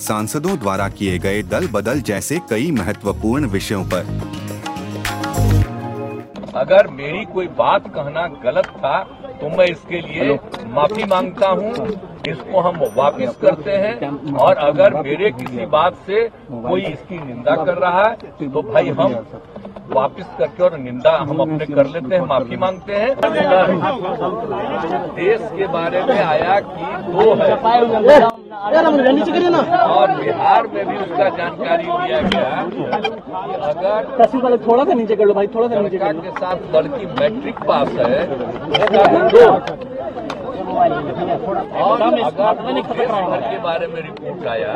सांसदों द्वारा किए गए दल बदल जैसे कई महत्वपूर्ण विषयों पर। अगर मेरी कोई बात कहना गलत था तो मैं इसके लिए माफ़ी माँगता हूँ। इसको हम वापस करते हैं। और अगर मेरे किसी बात से कोई इसकी निंदा कर रहा है तो भाई हम वापस करके और निंदा हम अपने कर लेते हैं माफ़ी मांगते हैं। देश के बारे में आया कि दो है। और बिहार में भी उसका जानकारी दिया गया कि अगर तस्वीर वाले थोड़ा सा नीचे कर लो भाई थोड़ा सा नीचे के साथ लड़की मैट्रिक पास है उसका और अगर के बारे में रिपोर्ट आया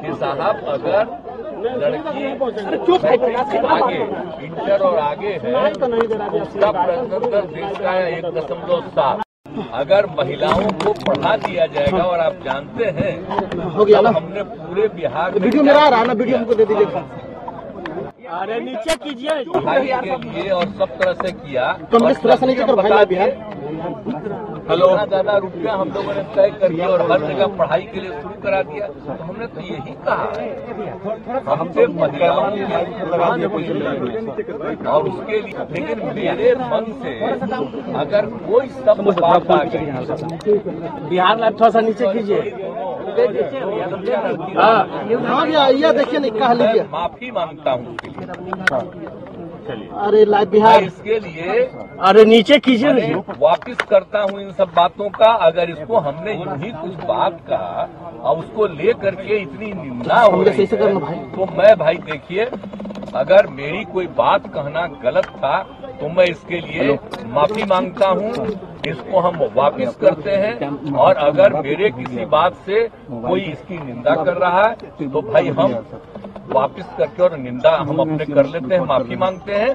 कि साहब अगर लड़की आगे इंटर और आगे है तो उसका प्रश्नोत्तर देश का एक दशमलव सात। अगर महिलाओं को पढ़ा दिया जाएगा और आप जानते हैं हो गया ना? तो हमने पूरे बिहार में वीडियो मेरा आ रहा है ना वीडियो हमको दे दीजिए। अरे नीचे कीजिए। पढ़ाई के लिए और सब तरह से किया। तो थोड़ा सा नीचे करो भाई लाइव बिहार। हेलो। ज़्यादा रुपया हम लोगों ने तय कर दिया और हर जगह पढ़ाई के लिए शुरू करा दिया तो हमने तो यही कहा। हमसे और उसके लिए लेकिन मेरे मन से अगर कोई शब्द बात आ गई। बिहार में थोड़ा सा नीचे कीजिए। हाँ। हाँ ये देखिए ना कहा लीजिए। माफ़ी माँगता हूँ। लिए अरे बिहार। इसके लिए अरे नीचे कीजिए मैं वापिस करता हूँ इन सब बातों का। अगर इसको हमने यूँ ही कुछ बात कहा और उसको ले करके इतनी निंदा हो रही है, भाई। तो मैं भाई देखिए अगर मेरी कोई बात कहना गलत था तो मैं इसके लिए माफ़ी माँगता हूँ। इसको हम वापस करते हैं। और अगर मेरे किसी बात से कोई इसकी निंदा कर रहा है तो भाई हम वापस करके और निंदा हम अपने कर लेते हैं माफ़ी मांगते हैं।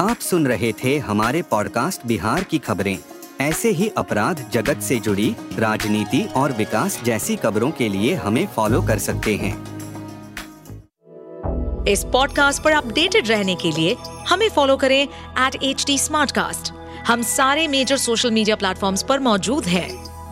आप सुन रहे थे हमारे पॉडकास्ट बिहार की खबरें। ऐसे ही अपराध जगत से जुड़ी राजनीति और विकास जैसी खबरों के लिए हमें फॉलो कर सकते हैं। इस पॉडकास्ट पर अपडेटेड रहने के लिए हमें फॉलो करें एट एच हम सारे मेजर सोशल मीडिया प्लेटफॉर्म्स पर मौजूद हैं।